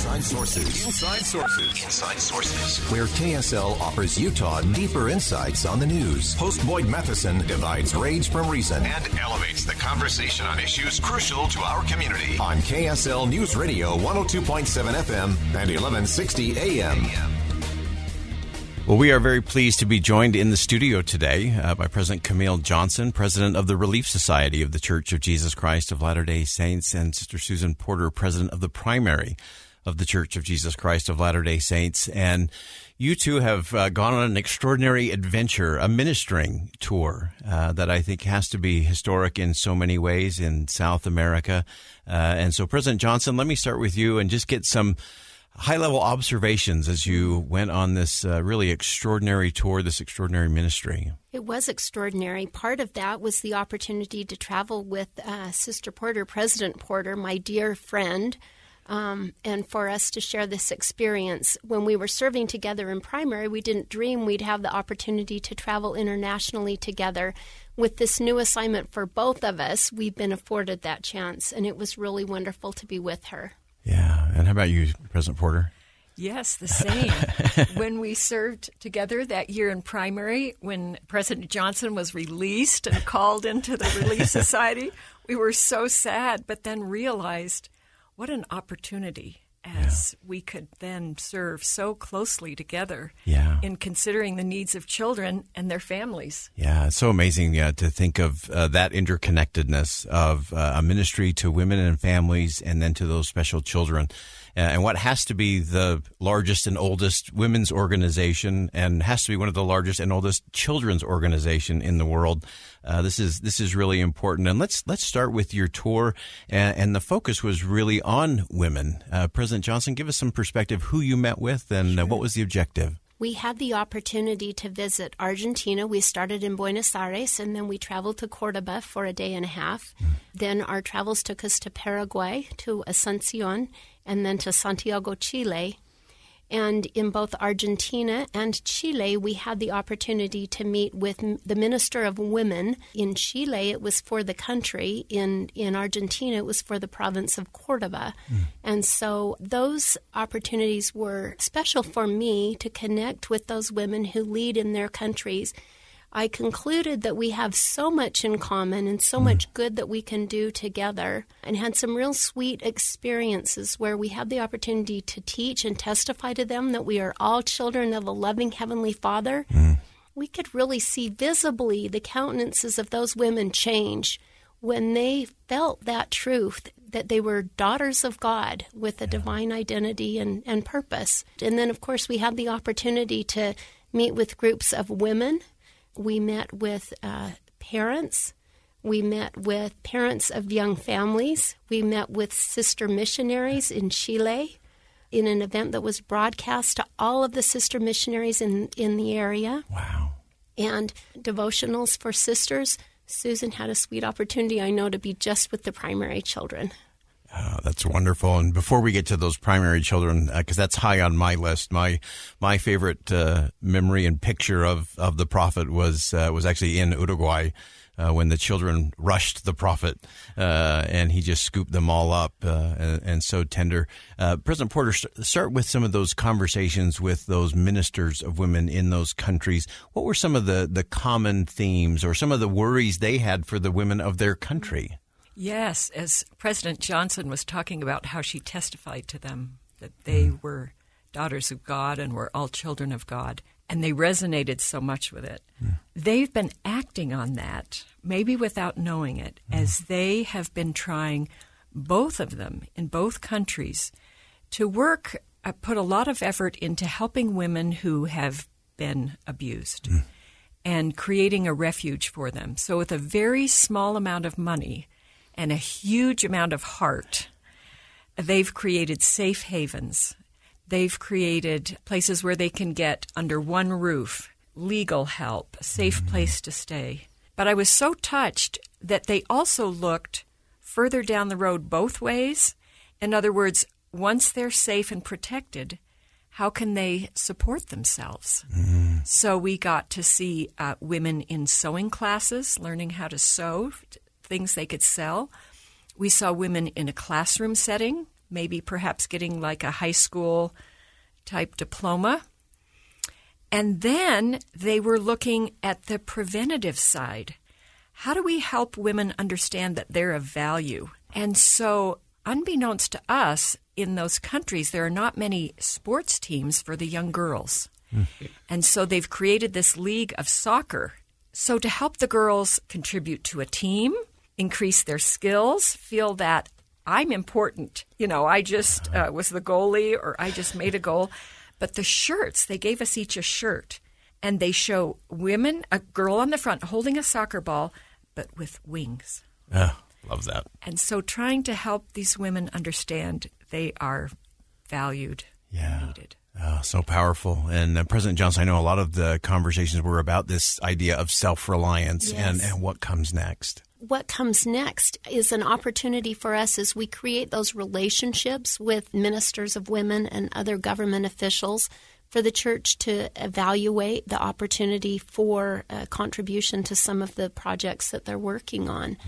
Inside Sources. Inside Sources. Inside Sources. Where KSL offers Utah deeper insights on the news. Host Boyd Matheson divides rage from reason and elevates the conversation on issues crucial to our community. On KSL News Radio 102.7 FM and 1160 AM. Well, we are very pleased to be joined in the studio today uh, by President Camille Johnson, President of the Relief Society of the Church of Jesus Christ of Latter day Saints, and Sister Susan Porter, President of the Primary of the Church of Jesus Christ of Latter day Saints. And you two have uh, gone on an extraordinary adventure, a ministering tour uh, that I think has to be historic in so many ways in South America. Uh, and so, President Johnson, let me start with you and just get some high level observations as you went on this uh, really extraordinary tour, this extraordinary ministry. It was extraordinary. Part of that was the opportunity to travel with uh, Sister Porter, President Porter, my dear friend. Um, and for us to share this experience. When we were serving together in primary, we didn't dream we'd have the opportunity to travel internationally together. With this new assignment for both of us, we've been afforded that chance, and it was really wonderful to be with her. Yeah. And how about you, President Porter? Yes, the same. when we served together that year in primary, when President Johnson was released and called into the Relief Society, we were so sad, but then realized what an opportunity as yeah. we could then serve so closely together yeah. in considering the needs of children and their families. Yeah, it's so amazing yeah, to think of uh, that interconnectedness of uh, a ministry to women and families and then to those special children. Uh, and what has to be the largest and oldest women's organization and has to be one of the largest and oldest children's organization in the world. Uh, this is this is really important. And let's let's start with your tour, and, and the focus was really on women. Uh, President Johnson, give us some perspective who you met with and uh, what was the objective. We had the opportunity to visit Argentina. We started in Buenos Aires and then we traveled to Cordoba for a day and a half. Mm. Then our travels took us to Paraguay, to Asuncion, and then to Santiago, Chile. And in both Argentina and Chile, we had the opportunity to meet with the Minister of Women. In Chile, it was for the country. In, in Argentina, it was for the province of Cordoba. Mm. And so those opportunities were special for me to connect with those women who lead in their countries I concluded that we have so much in common and so mm. much good that we can do together, and had some real sweet experiences where we had the opportunity to teach and testify to them that we are all children of a loving Heavenly Father. Mm. We could really see visibly the countenances of those women change when they felt that truth that they were daughters of God with a yeah. divine identity and, and purpose. And then, of course, we had the opportunity to meet with groups of women we met with uh, parents. We met with parents of young families. We met with sister missionaries in Chile in an event that was broadcast to all of the sister missionaries in, in the area. Wow. And devotionals for sisters. Susan had a sweet opportunity, I know, to be just with the primary children. Oh, that's wonderful. And before we get to those primary children, because uh, that's high on my list, my my favorite uh, memory and picture of, of the prophet was uh, was actually in Uruguay. Uh, when the children rushed the prophet uh, and he just scooped them all up uh, and, and, so tender. President Porter, start with some of those conversations with those ministers of women in those countries. What were some of the, the common themes or some of the worries they had for the women of their country? Yes, as President Johnson was talking about how she testified to them that they mm. were daughters of God and were all children of God. And they resonated so much with it. They've been acting on that, maybe without knowing it, mm. as they have been trying, both of them in both countries, to work, uh, put a lot of effort into helping women who have been abused mm. and creating a refuge for them. So, with a very small amount of money and a huge amount of heart, they've created safe havens. They've created places where they can get under one roof, legal help, a safe place to stay. But I was so touched that they also looked further down the road both ways. In other words, once they're safe and protected, how can they support themselves? So we got to see uh, women in sewing classes learning how to sew, things they could sell. We saw women in a classroom setting, maybe perhaps getting like a high school type diploma. And then they were looking at the preventative side. How do we help women understand that they're of value? And so, unbeknownst to us, in those countries, there are not many sports teams for the young girls. Hmm. And so they've created this league of soccer. So, to help the girls contribute to a team, increase their skills, feel that I'm important. You know, I just uh, was the goalie or I just made a goal. But the shirts, they gave us each a shirt. And they show women, a girl on the front holding a soccer ball, but with wings. Oh, love that. And so trying to help these women understand they are valued, Yeah. needed. Oh, so powerful. And uh, President Johnson, I know a lot of the conversations were about this idea of self reliance and, and what comes next. What comes next is an opportunity for us as we create those relationships with ministers of women and other government officials for the church to evaluate the opportunity for a contribution to some of the projects that they're working on.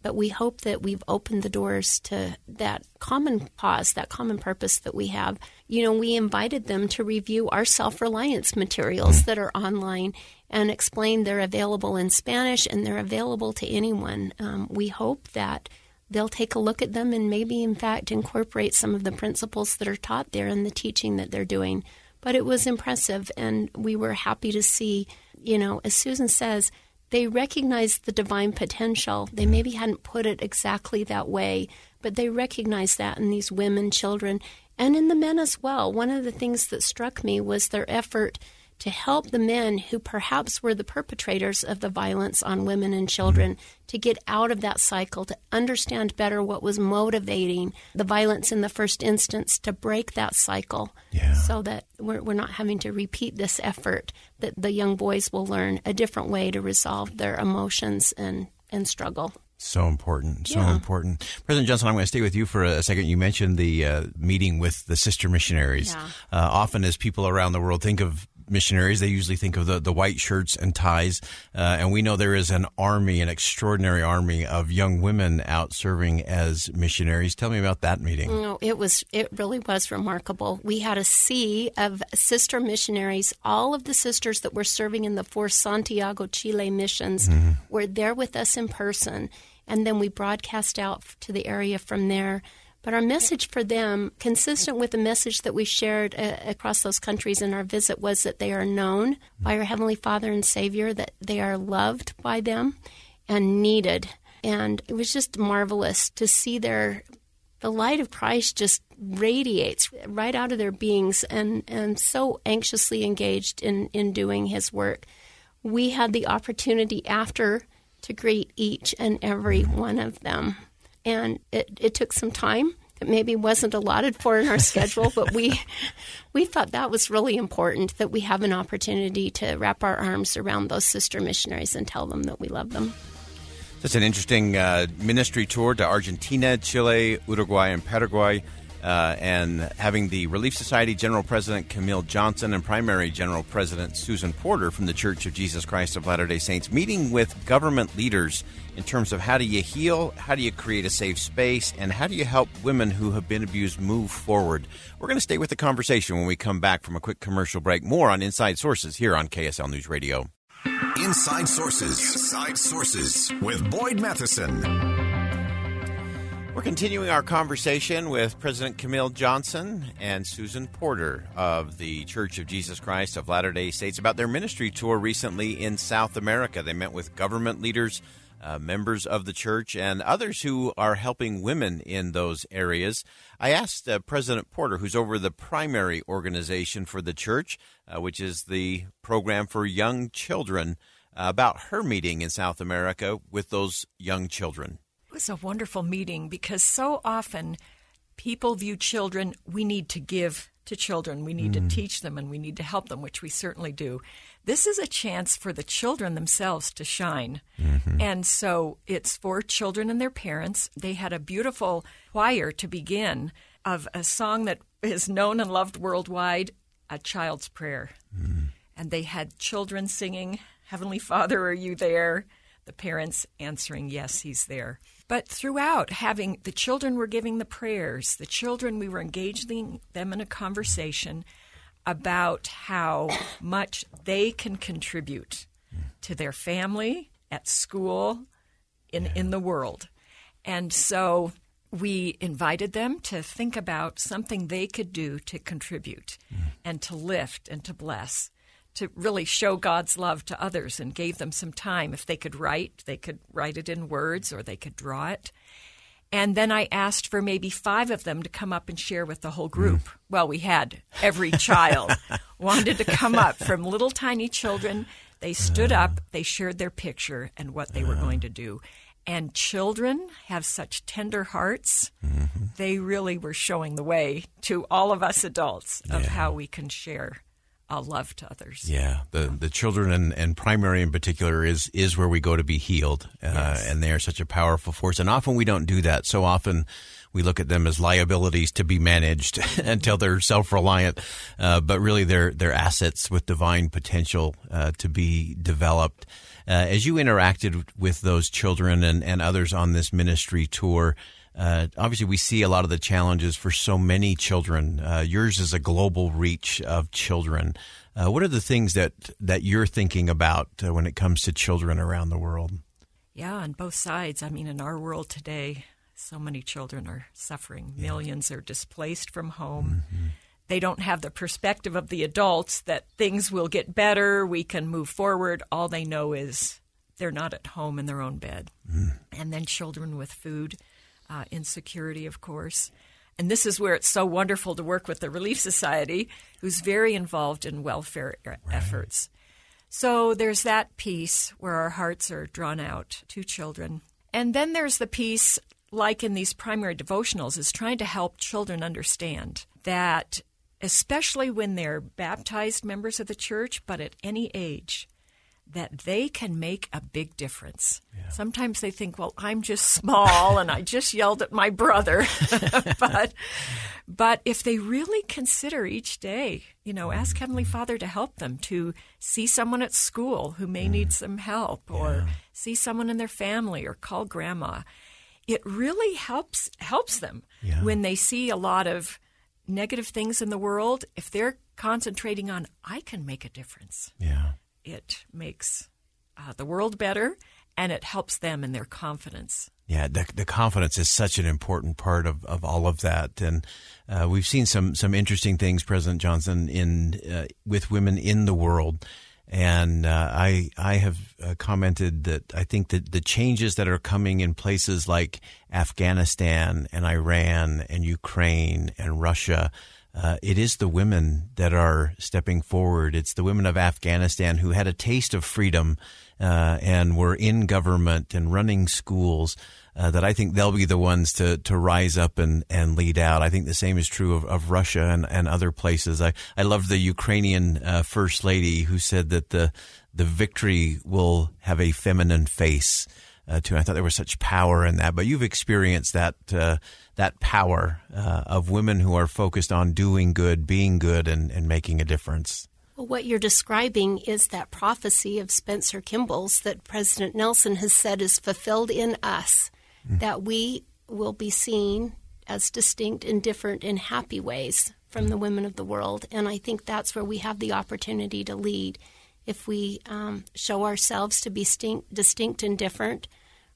But we hope that we've opened the doors to that common cause, that common purpose that we have. You know, we invited them to review our self reliance materials mm. that are online and explain they're available in Spanish and they're available to anyone. Um, we hope that they'll take a look at them and maybe, in fact, incorporate some of the principles that are taught there in the teaching that they're doing. But it was impressive, and we were happy to see, you know, as Susan says, they recognized the divine potential. They maybe hadn't put it exactly that way, but they recognized that in these women, children, and in the men as well. One of the things that struck me was their effort to help the men who perhaps were the perpetrators of the violence on women and children to get out of that cycle, to understand better what was motivating the violence in the first instance, to break that cycle Yeah. so that we're, we're not having to repeat this effort, that the young boys will learn a different way to resolve their emotions and, and struggle. So important, so Yeah. important. President Johnson, I'm going to stay with you for a second. You mentioned the uh, meeting with the sister missionaries. Yeah. Uh, often, as people around the world think of missionaries, they usually think of the, the white shirts and ties. Uh, and we know there is an army, an extraordinary army of young women out serving as missionaries. Tell me about that meeting. No, it was it really was remarkable. We had a sea of sister missionaries. All of the sisters that were serving in the four Santiago, Chile missions were there with us in person, and then we broadcast out to the area from there. But our message for them, consistent with the message that we shared uh, across those countries in our visit, was that they are known by our Heavenly Father and Savior, that they are loved by them and needed. And it was just marvelous to see their the light of Christ just radiates right out of their beings and, and so anxiously engaged in, in doing his work. We had the opportunity after to greet each and every one of them. And it, it took some time that maybe wasn't allotted for in our schedule, but we we thought that was really important that we have an opportunity to wrap our arms around those sister missionaries and tell them that we love them. That's an interesting uh, ministry tour to Argentina, Chile, Uruguay, and Paraguay. Uh, and having the Relief Society General President Camille Johnson and Primary General President Susan Porter from the Church of Jesus Christ of Latter day Saints meeting with government leaders in terms of how do you heal, how do you create a safe space, and how do you help women who have been abused move forward. We're going to stay with the conversation when we come back from a quick commercial break. More on Inside Sources here on KSL News Radio. Inside Sources. Inside Sources with Boyd Matheson. We're continuing our conversation with President Camille Johnson and Susan Porter of the Church of Jesus Christ of Latter day Saints about their ministry tour recently in South America. They met with government leaders, uh, members of the church, and others who are helping women in those areas. I asked uh, President Porter, who's over the primary organization for the church, uh, which is the program for young children, about her meeting in South America with those young children. It was a wonderful meeting because so often people view children, we need to give to children, we need mm. to teach them, and we need to help them, which we certainly do. This is a chance for the children themselves to shine. Mm-hmm. And so it's for children and their parents. They had a beautiful choir to begin of a song that is known and loved worldwide, A Child's Prayer. Mm. And they had children singing, Heavenly Father, are you there? The parents answering, Yes, he's there. But throughout, having the children were giving the prayers, the children, we were engaging them in a conversation about how much they can contribute to their family, at school, in, yeah. in the world. And so we invited them to think about something they could do to contribute mm. and to lift and to bless to really show God's love to others and gave them some time. If they could write, they could write it in words or they could draw it. And then I asked for maybe five of them to come up and share with the whole group. Mm. Well, we had every child wanted to come up from little tiny children. They stood uh. up, they shared their picture and what they were going to do. And children have such tender hearts. Mm-hmm. They really were showing the way to all of us adults of yeah. how we can share uh, love to others. Yeah, the the children and, and primary in particular is is where we go to be healed, uh, yes. and they are such a powerful force. And often we don't do that. So often we look at them as liabilities to be managed until they're self reliant, uh, but really they're they're assets with divine potential uh, to be developed. Uh, as you interacted with those children and, and others on this ministry tour, uh, obviously, we see a lot of the challenges for so many children. Uh, yours is a global reach of children. Uh, what are the things that, that you're thinking about uh, when it comes to children around the world? Yeah, on both sides. I mean, in our world today, so many children are suffering. Yeah. Millions are displaced from home. Mm-hmm. They don't have the perspective of the adults that things will get better, we can move forward. All they know is they're not at home in their own bed. Mm. And then children with food uh, insecurity, of course. And this is where it's so wonderful to work with the Relief Society, who's very involved in welfare right. efforts. So there's that piece where our hearts are drawn out to children. And then there's the piece, like in these primary devotionals, is trying to help children understand that, especially when they're baptized members of the church, but at any age, that they can make a big difference. Yeah. Sometimes they think, well, I'm just small and I just yelled at my brother. but but if they really consider each day, you know, ask Heavenly Father to help them to see someone at school who may mm. need some help or see someone in their family or call grandma. It really helps helps them yeah. when they see a lot of negative things in the world if they're concentrating on I can make a difference. Yeah it makes uh, the world better and it helps them in their confidence. Yeah, the, the confidence is such an important part of, of all of that, and uh, we've seen some some interesting things, President Johnson, in uh, with women in the world. And uh, I I have uh, commented that I think that the changes that are coming in places like Afghanistan and Iran and Ukraine and Russia uh, it is the women that are stepping forward. It's the women of Afghanistan who had a taste of freedom uh, and were in government and running schools. Uh, that I think they'll be the ones to, to rise up and, and lead out. I think the same is true of, of Russia and, and other places. I, I love the Ukrainian uh, first lady who said that the the victory will have a feminine face uh, too. I thought there was such power in that. But you've experienced that uh, that power uh, of women who are focused on doing good, being good, and, and making a difference. Well, what you're describing is that prophecy of Spencer Kimball's that President Nelson has said is fulfilled in us, mm. that we will be seen as distinct and different in happy ways from the women of the world. And I think that's where we have the opportunity to lead if we um, show ourselves to be distinct, distinct and different,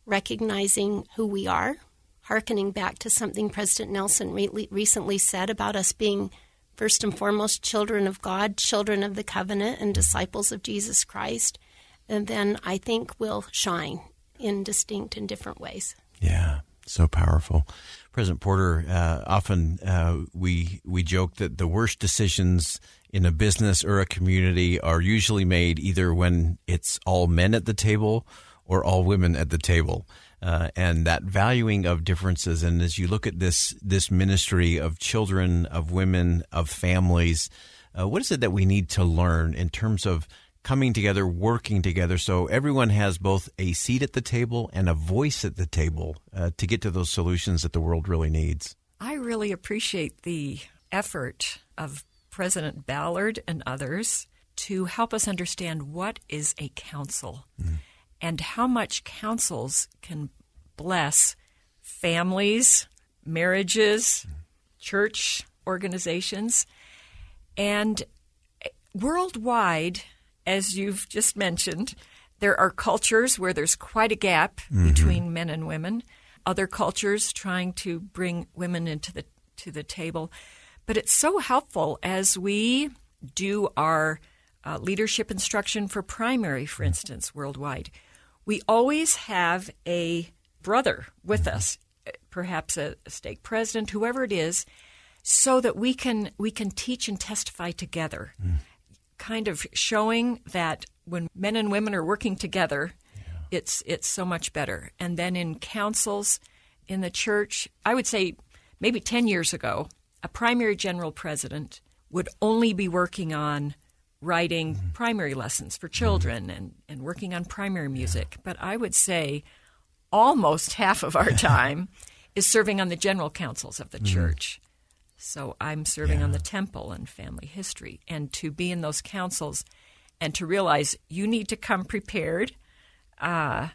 recognizing who we are, hearkening back to something President Nelson re- recently said about us being first and foremost children of God, children of the covenant, and disciples of Jesus Christ. And then I think we'll shine in distinct and different ways. Yeah, so powerful. President Porter, uh, often uh, we we joke that the worst decisions in a business or a community are usually made either when it's all men at the table or all women at the table. Uh, and that valuing of differences. And as you look at this this ministry of children, of women, of families, uh, what is it that we need to learn in terms of coming together, working together, so everyone has both a seat at the table and a voice at the table uh, to get to those solutions that the world really needs? I really appreciate the effort of President Ballard and others to help us understand what is a council mm. And how much councils can bless families, marriages, church organizations, and worldwide, as you've just mentioned, there are cultures where there's quite a gap mm-hmm. between men and women. Other cultures trying to bring women into the to the table. But it's so helpful as we do our uh, leadership instruction for primary, for instance, worldwide. We always have a brother with us, perhaps a, stake president, whoever it is, so that we can we can teach and testify together, mm. kind of showing that when men and women are working together, yeah. it's it's so much better. And then in councils in the church, I would say maybe ten years ago, a primary general president would only be working on writing mm-hmm. primary lessons for children mm-hmm. and, and working on primary music. But I would say almost half of our time is serving on the general councils of the mm-hmm. church. So I'm serving yeah. on the temple and family history. And to be in those councils and to realize you need to come prepared uh,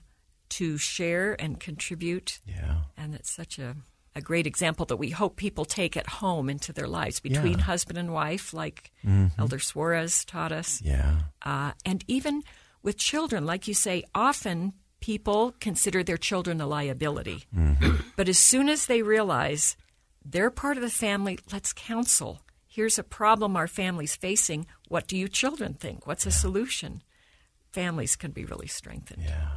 to share and contribute. Yeah. And it's such a a great example that we hope people take at home into their lives between yeah. husband and wife, like mm-hmm. Elder Soares taught us. Yeah. Uh, and even with children, like you say, often people consider their children a liability. Mm-hmm. But as soon as they realize they're part of the family, let's counsel. Here's a problem our family's facing. What do you children think? What's yeah. a solution? Families can be really strengthened. Yeah.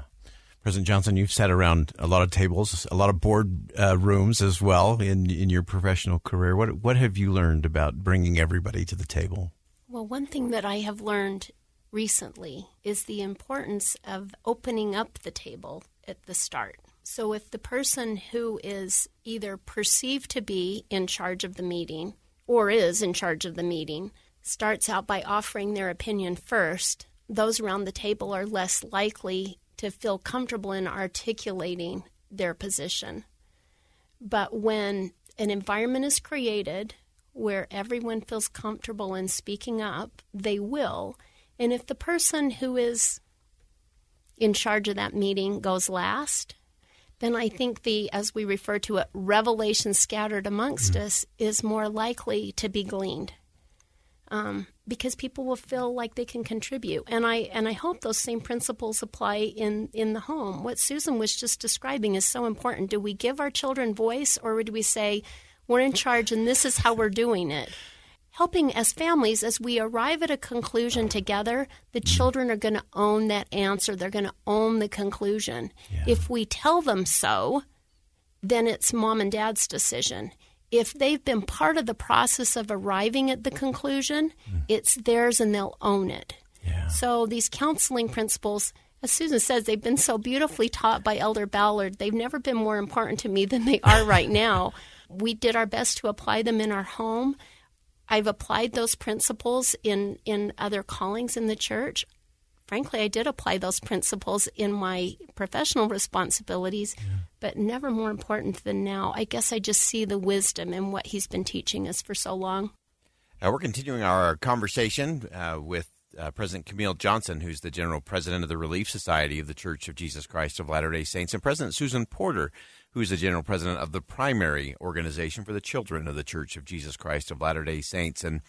President Johnson, you've sat around a lot of tables, a lot of board uh, rooms as well in in your professional career. What what have you learned about bringing everybody to the table? Well, one thing that I have learned recently is the importance of opening up the table at the start. So if the person who is either perceived to be in charge of the meeting or is in charge of the meeting starts out by offering their opinion first, those around the table are less likely to feel comfortable in articulating their position. But when an environment is created where everyone feels comfortable in speaking up, they will. And if the person who is in charge of that meeting goes last, then I think the, as we refer to it, revelation scattered amongst mm-hmm. us is more likely to be gleaned um, because people will feel like they can contribute. And I and I hope those same principles apply in in the home. What Susan was just describing is so important. Do we give our children voice, or do we say we're in charge and this is how we're doing it? Helping as families, as we arrive at a conclusion together, the children are going to own that answer. They're going to own the conclusion. Yeah. If we tell them so, then it's mom and dad's decision if they've been part of the process of arriving at the conclusion, mm. it's theirs and they'll own it. Yeah. So these counseling principles, as Susan says, they've been so beautifully taught by Elder Ballard. They've never been more important to me than they are right now. we did our best to apply them in our home. I've applied those principles in, in other callings in the church frankly, I did apply those principles in my professional responsibilities, yeah. but never more important than now. I guess I just see the wisdom in what he's been teaching us for so long. Uh, we're continuing our conversation uh, with uh, President Camille Johnson, who's the General President of the Relief Society of the Church of Jesus Christ of Latter day Saints, and President Susan Porter, who's the General President of the primary organization for the children of the Church of Jesus Christ of Latter day Saints. And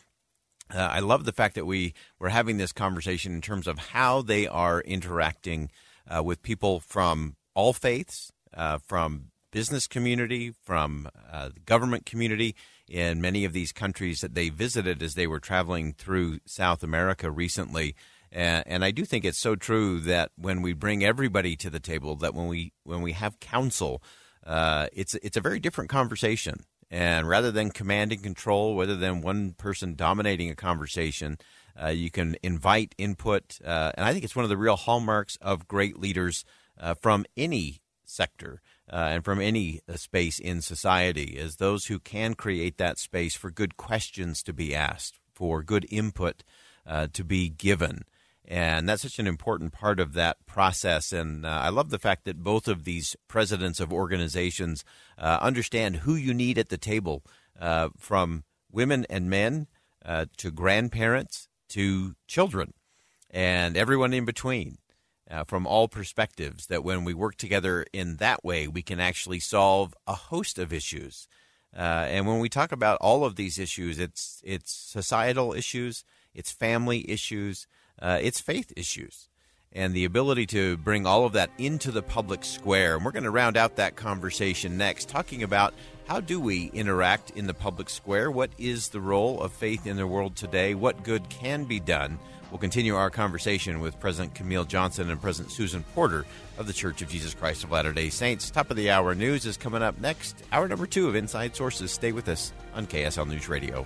uh, I love the fact that we were having this conversation in terms of how they are interacting uh, with people from all faiths, uh, from business community, from uh, the government community in many of these countries that they visited as they were traveling through South America recently. And, and I do think it's so true that when we bring everybody to the table, that when we when we have counsel, uh, it's it's a very different conversation. And rather than command and control, rather than one person dominating a conversation, uh, you can invite input. Uh, and I think it's one of the real hallmarks of great leaders uh, from any sector uh, and from any uh, space in society is those who can create that space for good questions to be asked, for good input uh, to be given. And that's such an important part of that process. And uh, I love the fact that both of these presidents of organizations uh, understand who you need at the table, uh, from women and men to grandparents to children and everyone in between uh, from all perspectives. That when we work together in that way, we can actually solve a host of issues. Uh, and when we talk about all of these issues, it's it's societal issues, it's family issues, uh, it's faith issues, and the ability to bring all of that into the public square. And we're going to round out that conversation next, talking about how do we interact in the public square? What is the role of faith in the world today? What good can be done? We'll continue our conversation with President Camille Johnson and President Susan Porter of the Church of Jesus Christ of Latter day Saints. Top of the hour news is coming up next. Hour number two of Inside Sources. Stay with us on KSL News Radio.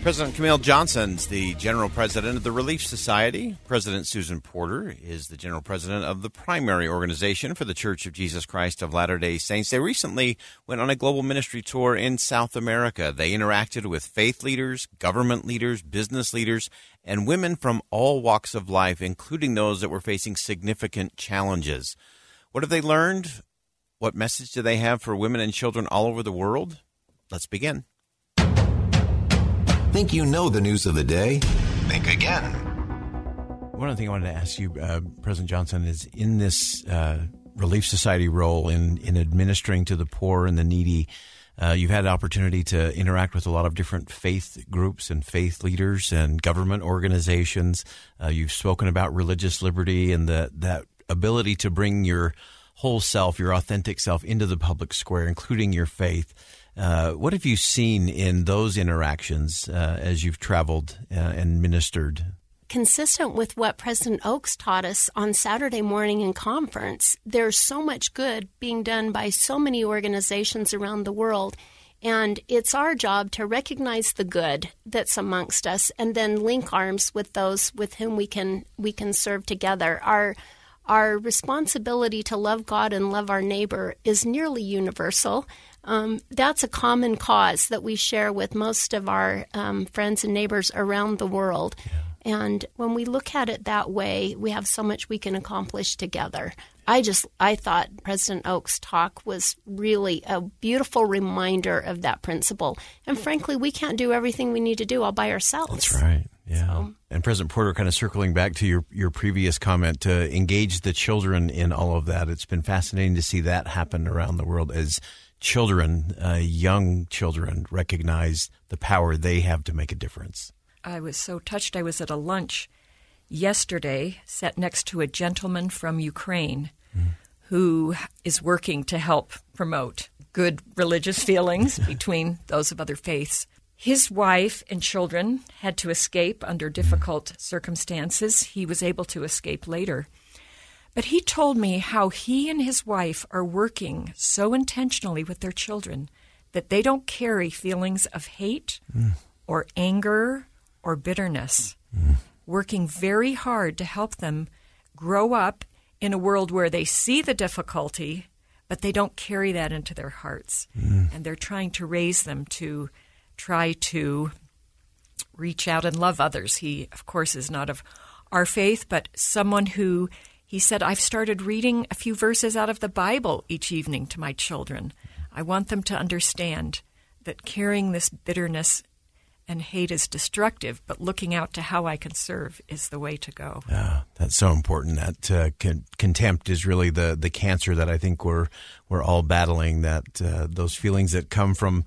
President Camille Johnson's the general president of the Relief Society. President Susan Porter is the general president of the primary organization for the Church of Jesus Christ of Latter day Saints. They recently went on a global ministry tour in South America. They interacted with faith leaders, government leaders, business leaders, and women from all walks of life, including those that were facing significant challenges. What have they learned? What message do they have for women and children all over the world? Let's begin. Think you know the news of the day? Think again. One other thing I wanted to ask you, uh, President Johnson, is in this uh, Relief Society role in, in administering to the poor and the needy, uh, you've had opportunity to interact with a lot of different faith groups and faith leaders and government organizations. Uh, you've spoken about religious liberty and the, that ability to bring your whole self, your authentic self, into the public square, including your faith. Uh, what have you seen in those interactions uh, as you've traveled uh, and ministered? Consistent with what President Oaks taught us on Saturday morning in conference, there's so much good being done by so many organizations around the world. And it's our job to recognize the good that's amongst us and then link arms with those with whom we can we can serve together. Our our responsibility to love God and love our neighbor is nearly universal um, that's a common cause that we share with most of our um, friends and neighbors around the world. Yeah. And when we look at it that way, we have so much we can accomplish together. I just I thought President Oaks' talk was really a beautiful reminder of that principle. And frankly, we can't do everything we need to do all by ourselves. That's right. Yeah. So. And President Porter, kind of circling back to your, your previous comment to engage the children in all of that, it's been fascinating to see that happen around the world as children, uh, young children, recognize the power they have to make a difference. I was so touched. I was at a lunch yesterday, sat next to a gentleman from Ukraine mm. who is working to help promote good religious feelings between those of other faiths. His wife and children had to escape under difficult circumstances. He was able to escape later. But he told me how he and his wife are working so intentionally with their children that they don't carry feelings of hate mm. or anger or bitterness, mm. working very hard to help them grow up in a world where they see the difficulty, but they don't carry that into their hearts. Mm. And they're trying to raise them to try to reach out and love others. He, of course, is not of our faith, but someone who he said, I've started reading a few verses out of the Bible each evening to my children. I want them to understand that carrying this bitterness and hate is destructive, but looking out to how I can serve is the way to go. Yeah, that's so important. That uh, con- contempt is really the the cancer that I think we're we're all battling. That uh, those feelings that come from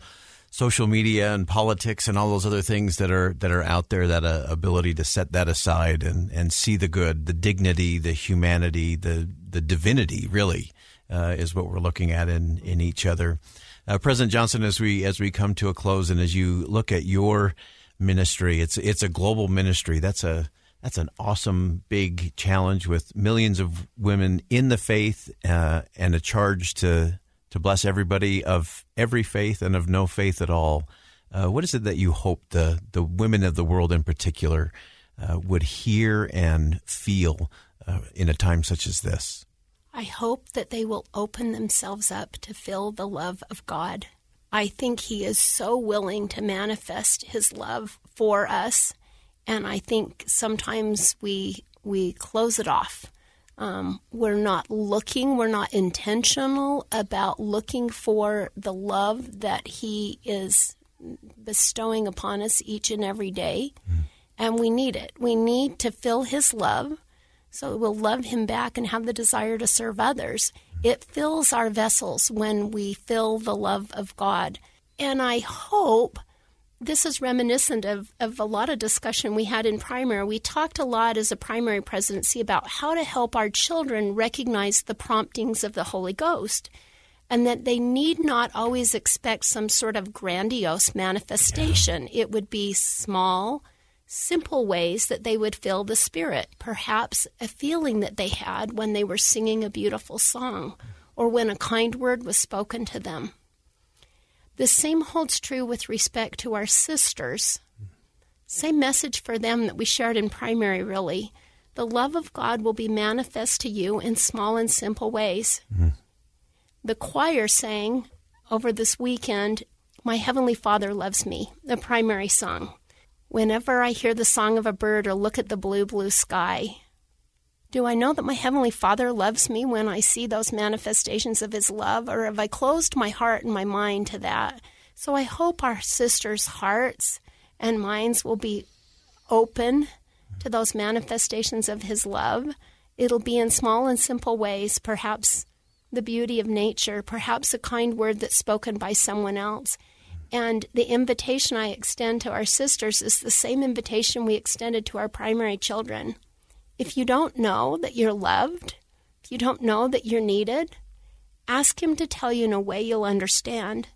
social media and politics and all those other things that are that are out there. That uh, ability to set that aside and and see the good, the dignity, the humanity, the the divinity. Really, uh, is what we're looking at in in each other. Uh, President Johnson, as we as we come to a close, and as you look at your ministry, it's it's a global ministry. That's a that's an awesome big challenge with millions of women in the faith uh, and a charge to to bless everybody of every faith and of no faith at all. Uh, what is it that you hope the the women of the world in particular uh, would hear and feel uh, in a time such as this? I hope that they will open themselves up to feel the love of God. I think He is so willing to manifest His love for us, and I think sometimes we we close it off. Um, we're not looking, we're not intentional about looking for the love that He is bestowing upon us each and every day. Mm. And we need it. We need to feel His love so we'll love him back and have the desire to serve others. It fills our vessels when we feel the love of God. And I hope this is reminiscent of, of a lot of discussion we had in primary. We talked a lot as a primary presidency about how to help our children recognize the promptings of the Holy Ghost and that they need not always expect some sort of grandiose manifestation. Yeah. It would be small, simple ways that they would feel the Spirit, perhaps a feeling that they had when they were singing a beautiful song or when a kind word was spoken to them. The same holds true with respect to our sisters. Same message for them that we shared in primary, really. The love of God will be manifest to you in small and simple ways. Mm-hmm. The choir sang over this weekend, My Heavenly Father Loves Me, the primary song. Whenever I hear the song of a bird or look at the blue, blue sky, do I know that my Heavenly Father loves me when I see those manifestations of His love, or have I closed my heart and my mind to that? So I hope our sisters' hearts and minds will be open to those manifestations of His love. It'll be in small and simple ways, perhaps the beauty of nature, perhaps a kind word that's spoken by someone else. And the invitation I extend to our sisters is the same invitation we extended to our primary children. If you don't know that you're loved, if you don't know that you're needed, ask Him to tell you in a way you'll understand.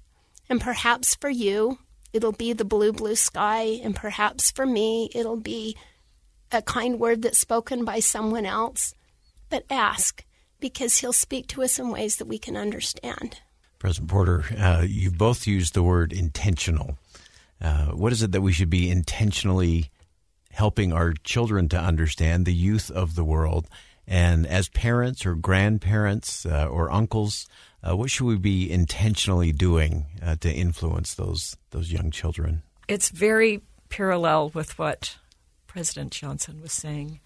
And perhaps for you, it'll be the blue, blue sky. And perhaps for me, it'll be a kind word that's spoken by someone else. But ask, because He'll speak to us in ways that we can understand. President Porter, uh, you both used the word intentional. Uh, what is it that we should be intentionally helping our children to understand, the youth of the world? And as parents or grandparents uh, or uncles, uh, what should we be intentionally doing uh, to influence those those young children? It's very parallel with what President Johnson was saying.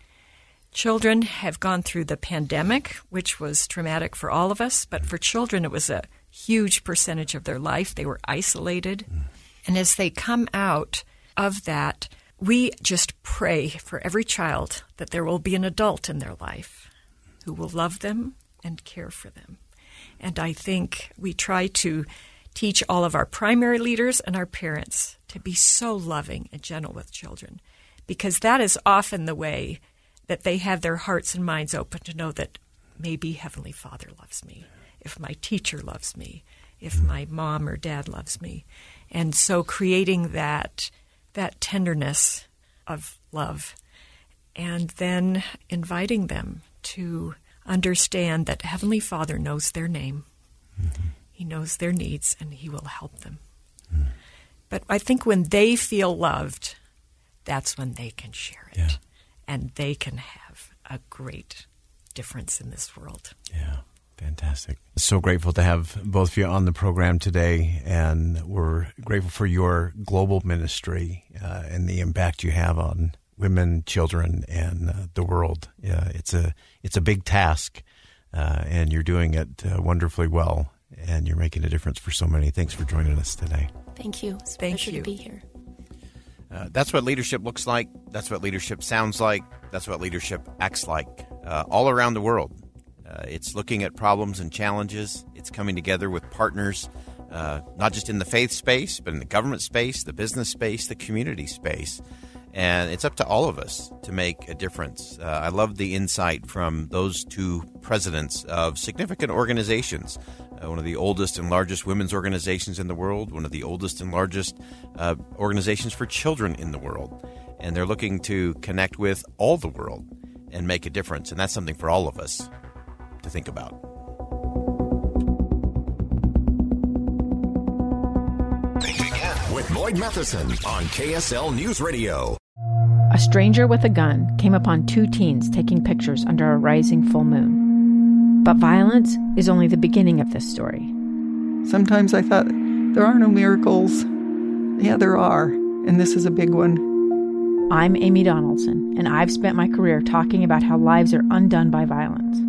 Children have gone through the pandemic, which was traumatic for all of us, but for children, it was a huge percentage of their life. They were isolated. Mm. And as they come out of that, we just pray for every child that there will be an adult in their life who will love them and care for them. And I think we try to teach all of our primary leaders and our parents to be so loving and gentle with children because that is often the way that they have their hearts and minds open to know that maybe Heavenly Father loves me if my teacher loves me, if my mom or dad loves me. And so creating that that tenderness of love and then inviting them to understand that Heavenly Father knows their name. Mm-hmm. He knows their needs and he will help them. Mm. But I think when they feel loved, that's when they can share it. Yeah. And they can have a great difference in this world. Yeah. Fantastic. So grateful to have both of you on the program today, and we're grateful for your global ministry uh, and the impact you have on women, children, and uh, the world. Uh, it's a it's a big task, uh, and you're doing it uh, wonderfully well, and you're making a difference for so many. Thanks for joining us today. Thank you. It's a Thank pleasure you. to be here. Uh, that's what leadership looks like. That's what leadership sounds like. That's what leadership acts like uh, all around the world. Uh, it's looking at problems and challenges. It's coming together with partners, uh, not just in the faith space, but in the government space, the business space, the community space. And it's up to all of us to make a difference. Uh, I love the insight from those two presidents of significant organizations. Uh, one of the oldest and largest women's organizations in the world, one of the oldest and largest uh, organizations for children in the world. And they're looking to connect with all the world and make a difference. And that's something for all of us to think about. With Boyd Matheson on KSL News Radio. A stranger with a gun came upon two teens taking pictures under a rising full moon. But violence is only the beginning of this story. Sometimes I thought, there are no miracles. Yeah, there are, and this is a big one. I'm Amy Donaldson, and I've spent my career talking about how lives are undone by violence.